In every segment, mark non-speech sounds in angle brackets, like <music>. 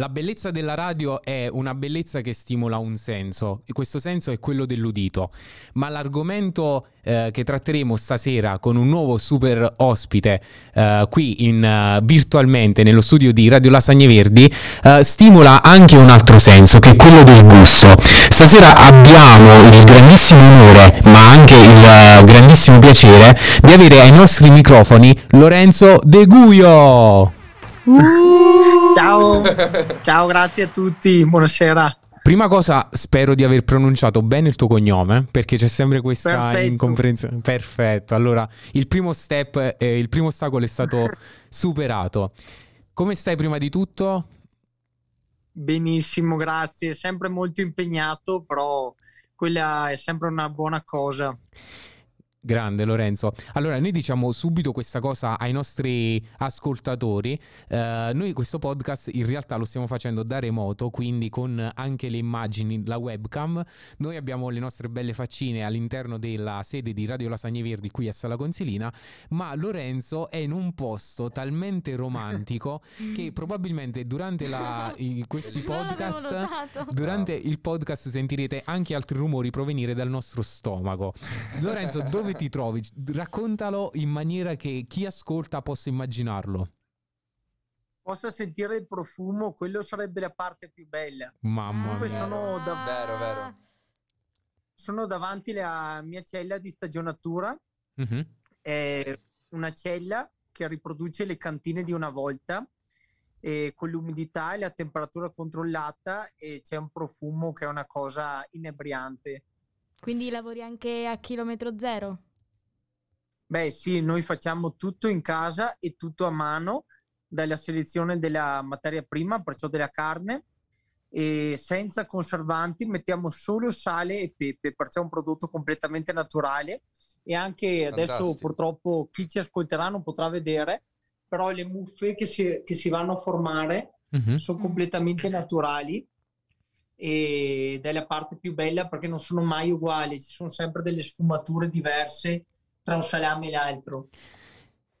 La bellezza della radio è una bellezza che stimola un senso, e questo senso è quello dell'udito, ma l'argomento eh, che tratteremo stasera con un nuovo super ospite eh, qui in, uh, virtualmente nello studio di Radio Lasagne Verdi uh, stimola anche un altro senso che è quello del gusto. Stasera abbiamo il grandissimo onore, ma anche il uh, grandissimo piacere di avere ai nostri microfoni Lorenzo De Guio. Uh. Ciao, ciao, grazie a tutti, buonasera. Prima cosa, spero di aver pronunciato bene il tuo cognome, perché c'è sempre questa Perfetto. incomprensione. Perfetto, allora il primo step, eh, il primo ostacolo è stato <laughs> superato. Come stai prima di tutto? Benissimo, grazie. Sempre molto impegnato, però quella è sempre una buona cosa. Grande Lorenzo. Allora, noi diciamo subito questa cosa ai nostri ascoltatori. Uh, noi questo podcast in realtà lo stiamo facendo da remoto, quindi con anche le immagini, la webcam. Noi abbiamo le nostre belle faccine all'interno della sede di Radio Lasagne Verdi qui a Sala Consilina, ma Lorenzo è in un posto talmente romantico <laughs> che probabilmente durante la, i, questi <laughs> podcast, durante il podcast sentirete anche altri rumori provenire dal nostro stomaco. Lorenzo, dove dove ti trovi? Raccontalo in maniera che chi ascolta possa immaginarlo. Possa sentire il profumo, quello sarebbe la parte più bella. Mamma mia. Sono, da... vero, vero. sono davanti alla mia cella di stagionatura. Mm-hmm. È una cella che riproduce le cantine di una volta e con l'umidità e la temperatura controllata e c'è un profumo che è una cosa inebriante. Quindi lavori anche a chilometro zero? Beh sì, noi facciamo tutto in casa e tutto a mano, dalla selezione della materia prima, perciò della carne, e senza conservanti mettiamo solo sale e pepe, perciò è un prodotto completamente naturale e anche Fantastico. adesso purtroppo chi ci ascolterà non potrà vedere, però le muffe che si, che si vanno a formare mm-hmm. sono completamente naturali ed è la parte più bella perché non sono mai uguali, ci sono sempre delle sfumature diverse tra un salame e l'altro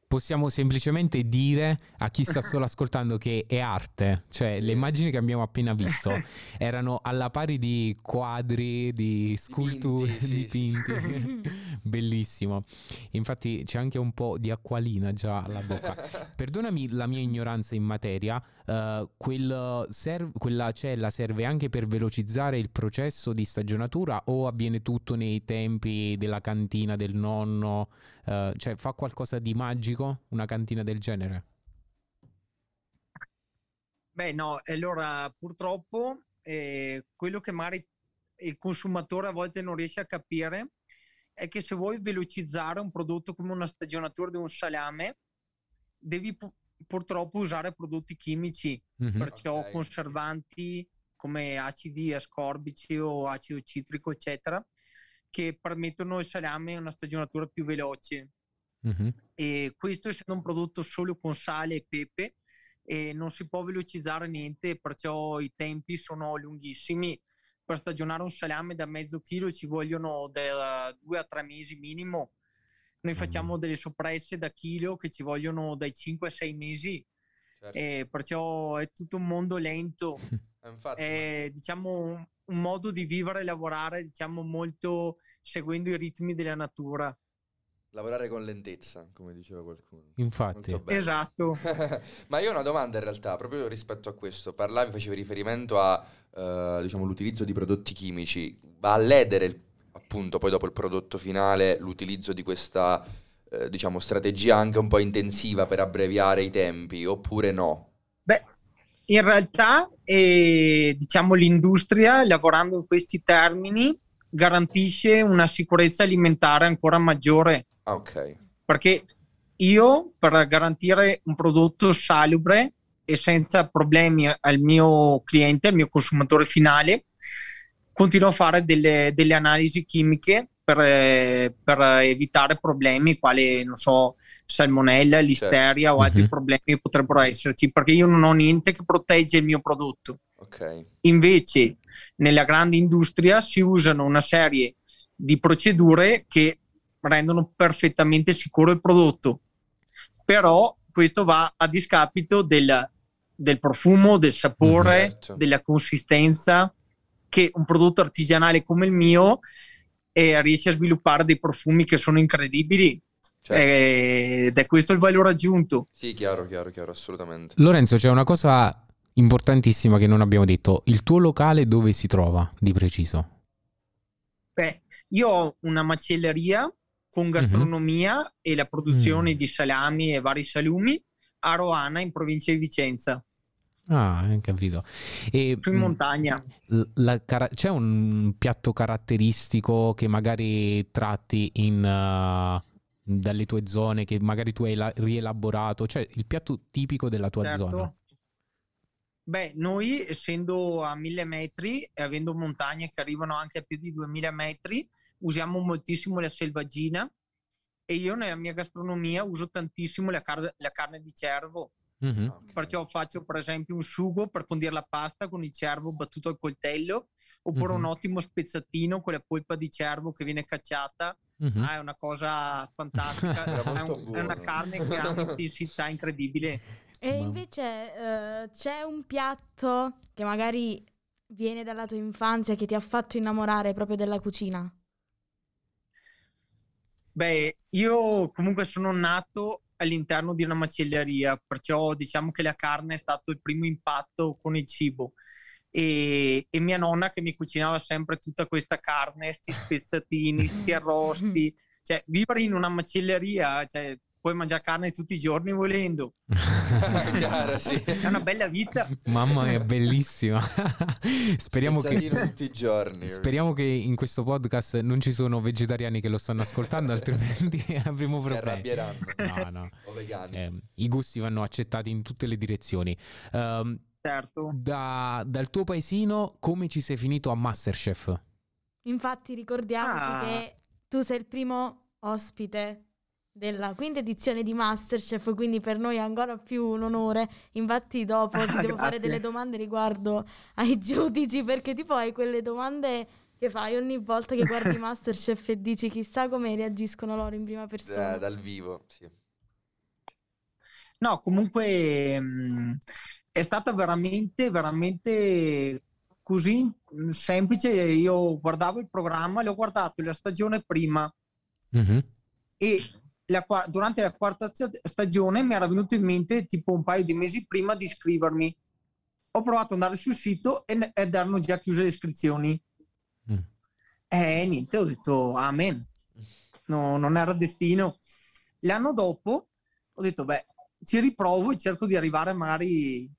possiamo semplicemente dire a chi sta solo ascoltando che è arte, cioè le immagini che abbiamo appena visto <laughs> erano alla pari di quadri, di sculture, dipinti, sì, sì. <laughs> bellissimo. Infatti c'è anche un po' di acqualina già alla bocca. <laughs> Perdonami la mia ignoranza in materia, uh, quel serv- quella cella serve anche per velocizzare il processo di stagionatura o avviene tutto nei tempi della cantina del nonno? Uh, cioè fa qualcosa di magico una cantina del genere? Beh no, allora purtroppo eh, quello che magari il consumatore a volte non riesce a capire è che se vuoi velocizzare un prodotto come una stagionatura di un salame, devi pu- purtroppo usare prodotti chimici, mm-hmm. perciò okay. conservanti come acidi ascorbici o acido citrico, eccetera, che permettono il salame una stagionatura più veloce. Mm-hmm. E questo essendo un prodotto solo con sale e pepe, e non si può velocizzare niente, perciò i tempi sono lunghissimi. Per stagionare un salame da mezzo chilo ci vogliono da due a tre mesi minimo. Noi facciamo mm-hmm. delle soppresse da chilo che ci vogliono dai 5 a 6 mesi. Certo. E perciò è tutto un mondo lento. <laughs> Infatti, è diciamo un, un modo di vivere e lavorare diciamo molto seguendo i ritmi della natura. Lavorare con lentezza, come diceva qualcuno. Infatti. Esatto. <laughs> Ma io ho una domanda in realtà, proprio rispetto a questo. Parlavi, facevi riferimento a uh, diciamo, l'utilizzo di prodotti chimici. Va a ledere, appunto, poi dopo il prodotto finale, l'utilizzo di questa, uh, diciamo, strategia anche un po' intensiva per abbreviare i tempi, oppure no? Beh, in realtà, eh, diciamo, l'industria, lavorando in questi termini, garantisce una sicurezza alimentare ancora maggiore. Ok. Perché io, per garantire un prodotto salubre e senza problemi al mio cliente, al mio consumatore finale, continuo a fare delle, delle analisi chimiche per, per, evitare problemi quali, non so, salmonella, listeria certo. o altri mm-hmm. problemi che potrebbero esserci, perché io non ho niente che protegge il mio prodotto. Okay. Invece, nella grande industria si usano una serie di procedure che rendono perfettamente sicuro il prodotto, però questo va a discapito del del profumo, del sapore, Mm, certo. della consistenza che un prodotto artigianale come il mio eh, riesce a sviluppare dei profumi che sono incredibili Certo. Eh, ed è questo il valore aggiunto. Sì, chiaro, chiaro, chiaro, assolutamente. Lorenzo, c'è una cosa importantissima che non abbiamo detto. Il tuo locale dove si trova di preciso? Beh, io ho una macelleria con gastronomia e la produzione Mm. di salami e vari salumi a Roana in provincia di Vicenza, Ah, hai capito. E, su in mh, montagna. la cara- c'è un piatto caratteristico che magari tratti in, uh, dalle tue zone, che magari tu hai la- rielaborato? Cioè, il piatto tipico della tua Certo. zona? Beh, noi essendo a mille metri e avendo montagne che arrivano anche a più di 2000 metri, usiamo moltissimo la selvaggina e io nella mia gastronomia uso tantissimo la, car- la carne di cervo. Mhm. Ok. Perciò faccio per esempio un sugo per condire la pasta con il cervo battuto al coltello, oppure Mhm. un ottimo spezzatino con la polpa di cervo che viene cacciata. Mhm. Ah, è una cosa fantastica, <laughs> è, un- è una carne che ha un'intensità incredibile. E Ma- invece eh, c'è un piatto che magari viene dalla tua infanzia che ti ha fatto innamorare proprio della cucina? Beh, io comunque sono nato all'interno di una macelleria, perciò diciamo che la carne è stato il primo impatto con il cibo. E, e mia nonna che mi cucinava sempre tutta questa carne, sti <laughs> spezzatini, sti arrosti. <laughs> Cioè, vivere in una macelleria, cioè, puoi mangiare carne tutti i giorni volendo. <laughs> Chiaro, sì. È una bella vita. Mamma mia, bellissima. <laughs> speriamo che... Tutti i giorni. Speriamo che in questo podcast non ci sono vegetariani che lo stanno ascoltando, altrimenti <laughs> avremo Si problemi. arrabbieranno. No, no. O vegani. Ehm, I gusti vanno accettati in tutte le direzioni. Ehm, Certo. da- dal tuo paesino, come ci sei finito a Masterchef? Infatti ricordiamoci Ah. che tu sei il primo ospite della quinta edizione di Masterchef, quindi per noi è ancora più un onore. Infatti dopo <laughs> ti devo fare delle domande riguardo ai giudici, perché tipo hai quelle domande che fai ogni volta che guardi <laughs> Masterchef e dici chissà come reagiscono loro in prima persona. Da- dal vivo, sì. No, comunque mh, è stata veramente, veramente così mh, semplice. Io guardavo il programma, l'ho guardato la stagione prima Mhm. e la durante la quarta sta- stagione mi era venuto in mente, tipo un paio di mesi prima, di iscrivermi. Ho provato ad andare sul sito e ed erano già chiuse le iscrizioni. Mm. E niente, ho detto amen. No, non era destino. L'anno dopo ho detto, beh, ci riprovo e cerco di arrivare magari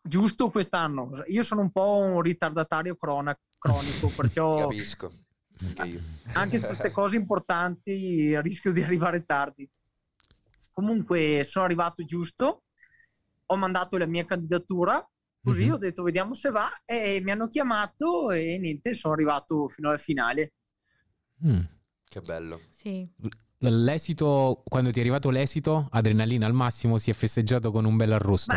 giusto quest'anno. Io sono un po' un ritardatario crona- cronico, <laughs> perciò Capisco. Anche io. <laughs> anche su queste cose importanti rischio di arrivare tardi. Comunque sono arrivato giusto, ho mandato la mia candidatura, così Mhm. ho detto vediamo se va e mi hanno chiamato e niente, sono arrivato fino alla finale. Mm. Che bello. Sì. L'esito, quando ti è arrivato l'esito, adrenalina al massimo, si è festeggiato con un bel arrosto.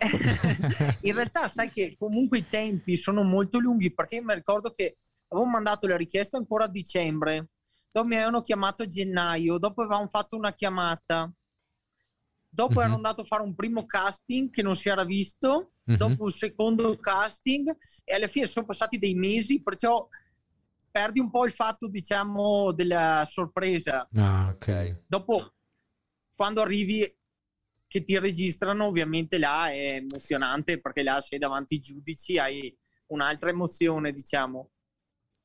<laughs> In realtà sai che comunque i tempi sono molto lunghi perché io mi ricordo che avevo mandato la richiesta ancora a dicembre, dopo mi avevano chiamato a gennaio, dopo avevamo fatto una chiamata, dopo Mhm. ero andato a fare un primo casting che non si era visto, Mhm. dopo un secondo casting e alla fine sono passati dei mesi, perciò perdi un po' il fatto, diciamo, della sorpresa. Ah. Ok. Dopo, quando arrivi che ti registrano, ovviamente là è emozionante perché là sei davanti ai giudici, hai un'altra emozione, diciamo.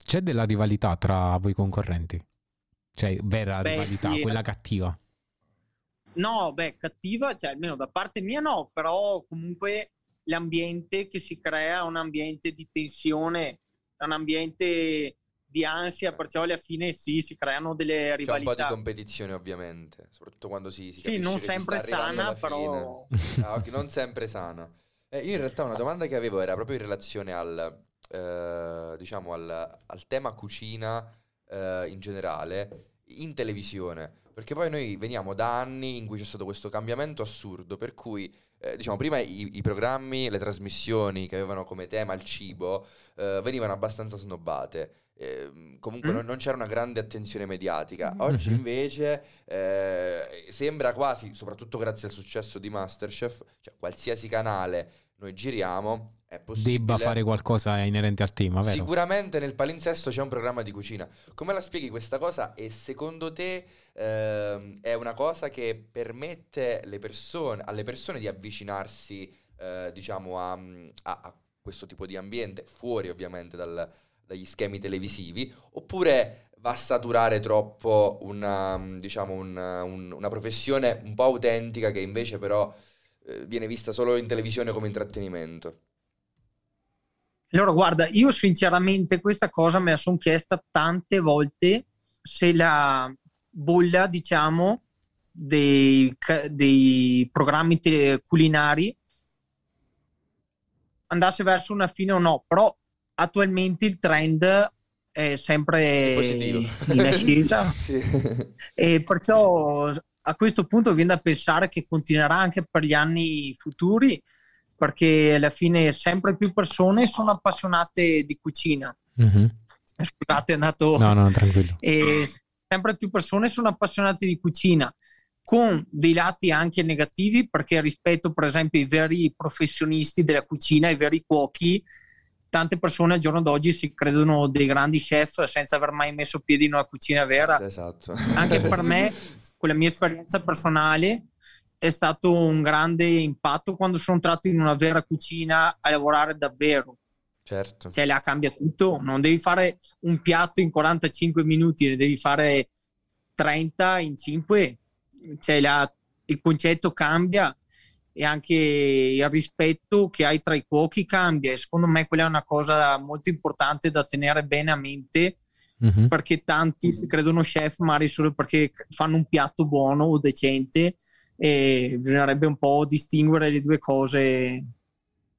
C'è della rivalità tra voi concorrenti? Cioè, vera Beh, rivalità, sì. quella cattiva. No, beh, cattiva, cioè almeno da parte mia no, però comunque l'ambiente che si crea è un ambiente di tensione, è un ambiente di ansia, perciò alla fine sì, si creano delle C'è un po' di rivalità. competizione, ovviamente, soprattutto quando si, si Sì, non sempre sana, però... Ah, non sempre sana. Eh, io in realtà una domanda che avevo era proprio in relazione al, eh, diciamo, al, al tema cucina eh, in generale in televisione. Perché poi noi veniamo da anni in cui c'è stato questo cambiamento assurdo, per cui eh, diciamo, prima i, i programmi, le trasmissioni che avevano come tema il cibo eh, venivano abbastanza snobbate. Eh, comunque Mm. non, non c'era una grande attenzione mediatica. Mhm. Oggi Mhm. invece eh, sembra quasi, soprattutto grazie al successo di Masterchef, cioè qualsiasi canale noi giriamo. Debba fare qualcosa inerente al tema, vero? Sicuramente nel palinsesto c'è un programma di cucina. Come la spieghi questa cosa? E secondo te ehm, è una cosa che permette le persone- alle persone di avvicinarsi, eh, diciamo, a, a- a questo tipo di ambiente, fuori ovviamente dal- dagli schemi televisivi, oppure va a saturare troppo una, diciamo, una, un- una professione un po' autentica che invece però eh, viene vista solo in televisione come intrattenimento? Allora, guarda, io sinceramente questa cosa me la sono chiesta tante volte se la bolla, diciamo, dei, dei programmi culinari andasse verso una fine o no, però attualmente il trend è sempre Positivo. in ascesa <laughs> Sì. e perciò a questo punto viene da pensare che continuerà anche per gli anni futuri perché alla fine sempre più persone sono appassionate di cucina. Mhm. Scusate, è andato... No, no, tranquillo. <laughs> E sempre più persone sono appassionate di cucina con dei lati anche negativi perché rispetto per esempio ai veri professionisti della cucina, i veri cuochi, tante persone al giorno d'oggi si credono dei grandi chef senza aver mai messo piedi in una cucina vera. Esatto. Anche per <laughs> me, con la mia esperienza personale, è stato un grande impatto quando sono entrato in una vera cucina a lavorare davvero. Certo. Cioè, la cambia tutto. Non devi fare un piatto in 45 minuti, ne devi fare 30 in 5. Cioè, la- il concetto cambia e anche il rispetto che hai tra i cuochi cambia. E secondo me quella è una cosa molto importante da tenere bene a mente Mhm. perché tanti si credono chef magari solo perché fanno un piatto buono o decente e bisognerebbe un po' distinguere le due cose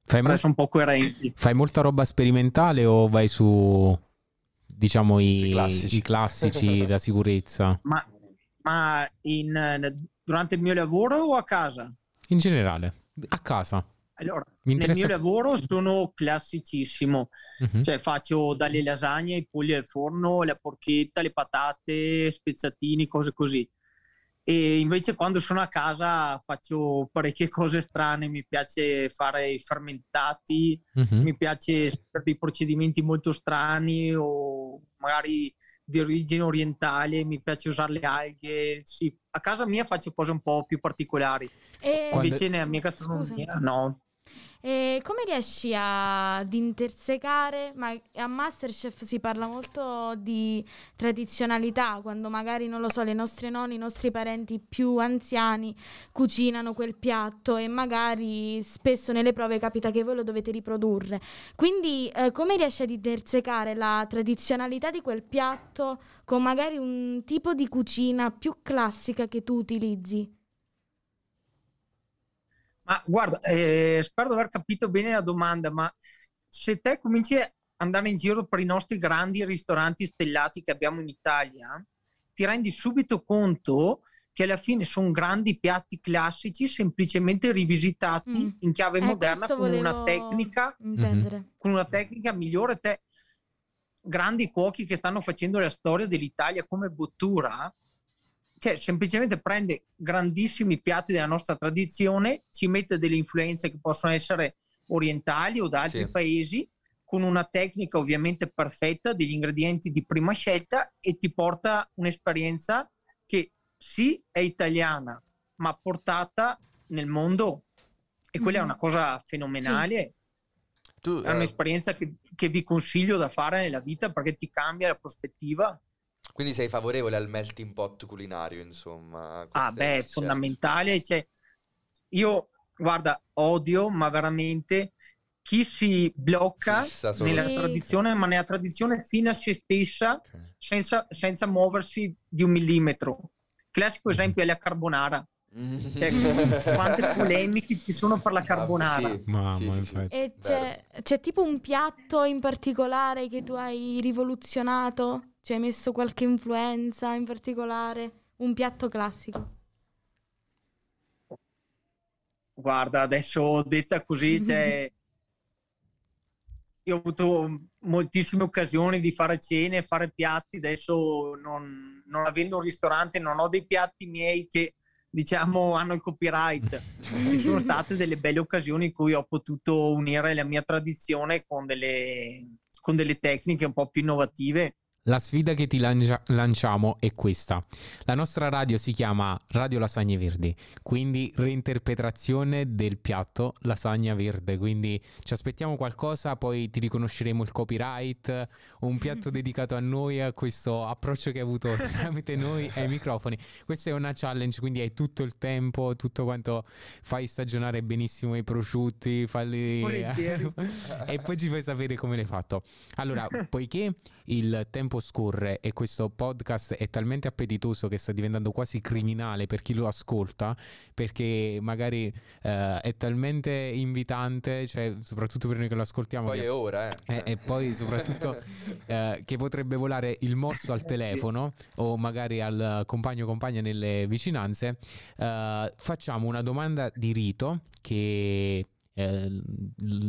Fai, mol- un po' coerenti. fai molta roba sperimentale o vai su, diciamo, i, Sui classici. i classici, <laughs> la sicurezza? Ma, ma in- durante il mio lavoro o a casa? In generale, a casa. Allora, Mi nel mio lavoro sono classicissimo, Mhm. cioè faccio dalle lasagne, i polli al forno, la porchetta, le patate, spezzatini, cose così. E invece quando sono a casa faccio parecchie cose strane, mi piace fare i fermentati, Mhm. mi piace per dei procedimenti molto strani o magari di origine orientale, mi piace usare le alghe. Sì, a casa mia faccio cose un po' più particolari. E Quando- Invece nella mia gastronomia no. E come riesci ad intersecare? Ma a Masterchef si parla molto di tradizionalità, quando magari, non lo so, le nostre nonne, i nostri parenti più anziani cucinano quel piatto e magari spesso nelle prove capita che voi lo dovete riprodurre. Quindi eh, come riesci ad intersecare la tradizionalità di quel piatto con magari un tipo di cucina più classica che tu utilizzi? Ma guarda, eh, spero di aver capito bene la domanda, ma se te cominci a andare in giro per i nostri grandi ristoranti stellati che abbiamo in Italia, ti rendi subito conto che alla fine sono grandi piatti classici semplicemente rivisitati Mm. in chiave Eh, moderna con una tecnica Intendere. con una tecnica migliore. Te, grandi cuochi che stanno facendo la storia dell'Italia come Bottura, cioè semplicemente prende grandissimi piatti della nostra tradizione, ci mette delle influenze che possono essere orientali o da altri Sì. paesi, con una tecnica ovviamente perfetta, degli ingredienti di prima scelta e ti porta un'esperienza che sì è italiana, ma portata nel mondo. E quella è Mhm. una cosa fenomenale. Tu, È eh, un'esperienza che, che vi consiglio da fare nella vita perché ti cambia la prospettiva. Quindi sei favorevole al melting pot culinario, insomma. Ah, beh, è fondamentale. Cioè, io, guarda, odio, ma veramente chi si blocca nella Sì. tradizione, ma nella tradizione fine a se stessa, Ok. senza, senza muoversi di un millimetro. Classico esempio è la carbonara. Cioè, quante <laughs> polemiche ci sono per la carbonara. Ah, sì, Mamma, sì, sì. E c'è, c'è tipo un piatto in particolare che tu hai rivoluzionato? Ci hai messo qualche influenza in particolare? Un piatto classico? Guarda, adesso detta così, <laughs> cioè, io ho avuto moltissime occasioni di fare cene, fare piatti, adesso non, non avendo un ristorante non ho dei piatti miei che diciamo hanno il copyright. Ci sono <laughs> state delle belle occasioni in cui ho potuto unire la mia tradizione con delle, con delle tecniche un po' più innovative la sfida che ti lancia- lanciamo è questa. La nostra radio si chiama Radio Lasagne Verdi, quindi reinterpretazione del piatto lasagna verde. Quindi ci aspettiamo qualcosa, poi ti riconosceremo il copyright, un piatto <laughs> dedicato a noi, a questo approccio che hai avuto <laughs> tramite noi ai microfoni. Questa è una challenge, quindi hai tutto il tempo, tutto quanto fai stagionare benissimo i prosciutti, falli... <laughs> e poi ci fai sapere come l'hai fatto. Allora, poiché il tempo scorre e questo podcast è talmente appetitoso che sta diventando quasi criminale per chi lo ascolta, perché magari eh, è talmente invitante, cioè, soprattutto per noi che lo ascoltiamo. Poi che, è ora, eh. E, e poi soprattutto <laughs> eh, che potrebbe volare il morso al telefono o magari al compagno o compagna nelle vicinanze. Eh, facciamo una domanda di rito che eh,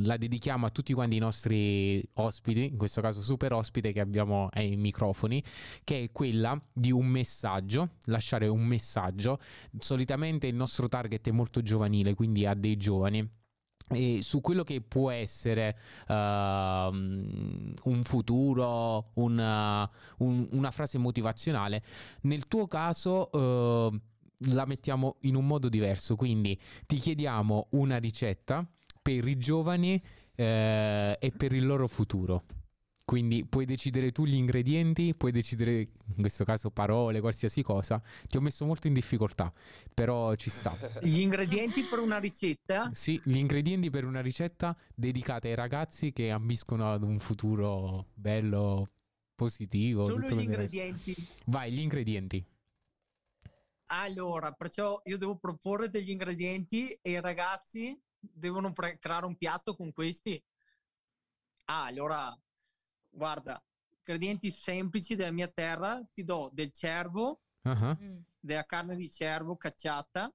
la dedichiamo a tutti quanti i nostri ospiti, in questo caso super ospite che abbiamo ai microfoni, che è quella di un messaggio, lasciare un messaggio. Solitamente il nostro target è molto giovanile, quindi ha dei giovani e su quello che può essere uh, un futuro, una, un, una frase motivazionale. Nel tuo caso uh, la mettiamo in un modo diverso, quindi ti chiediamo una ricetta per i giovani eh, e per il loro futuro. Quindi puoi decidere tu gli ingredienti, puoi decidere in questo caso parole, qualsiasi cosa. Ti ho messo molto in difficoltà, però ci sta. <laughs> Gli ingredienti per una ricetta? Sì, gli ingredienti per una ricetta dedicata ai ragazzi che ambiscono ad un futuro bello, positivo. Solo gli ingredienti. Vai, gli ingredienti. Allora, perciò io devo proporre degli ingredienti e i ragazzi devono pre- creare un piatto con questi. Ah, allora, guarda, ingredienti semplici della mia terra, ti do del cervo, uh-huh. della carne di cervo cacciata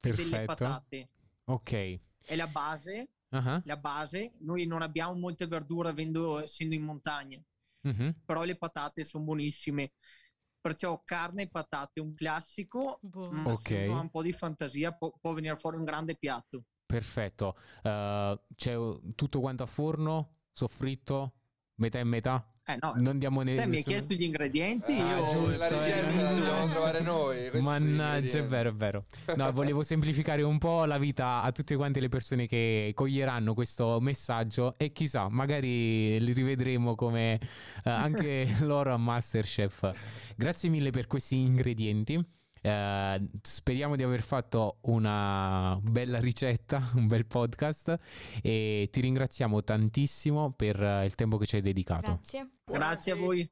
Perfetto. e delle patate. Ok. È la base, uh-huh. la base. Noi non abbiamo molte verdure avendo, essendo in montagna, uh-huh. però le patate sono buonissime. Perciò carne e patate, un classico, boh. ma ok. se uno ha un po' di fantasia può, può venire fuori un grande piatto. Perfetto. Uh, c'è tutto quanto a forno, soffritto, metà e metà? Eh no, non diamo ne- te mi hai chiesto gli ingredienti, ah, io giusto, la ricetta la dobbiamo trovare noi. <laughs> Mannaggia, è vero, è vero. No, volevo semplificare un po' la vita a tutte quante le persone che coglieranno questo messaggio e chissà, magari li rivedremo come uh, anche <laughs> loro a Masterchef. Grazie mille per questi ingredienti. Eh, speriamo di aver fatto una bella ricetta, <laughs> un bel podcast e ti ringraziamo tantissimo per il tempo che ci hai dedicato. Grazie. Grazie a voi.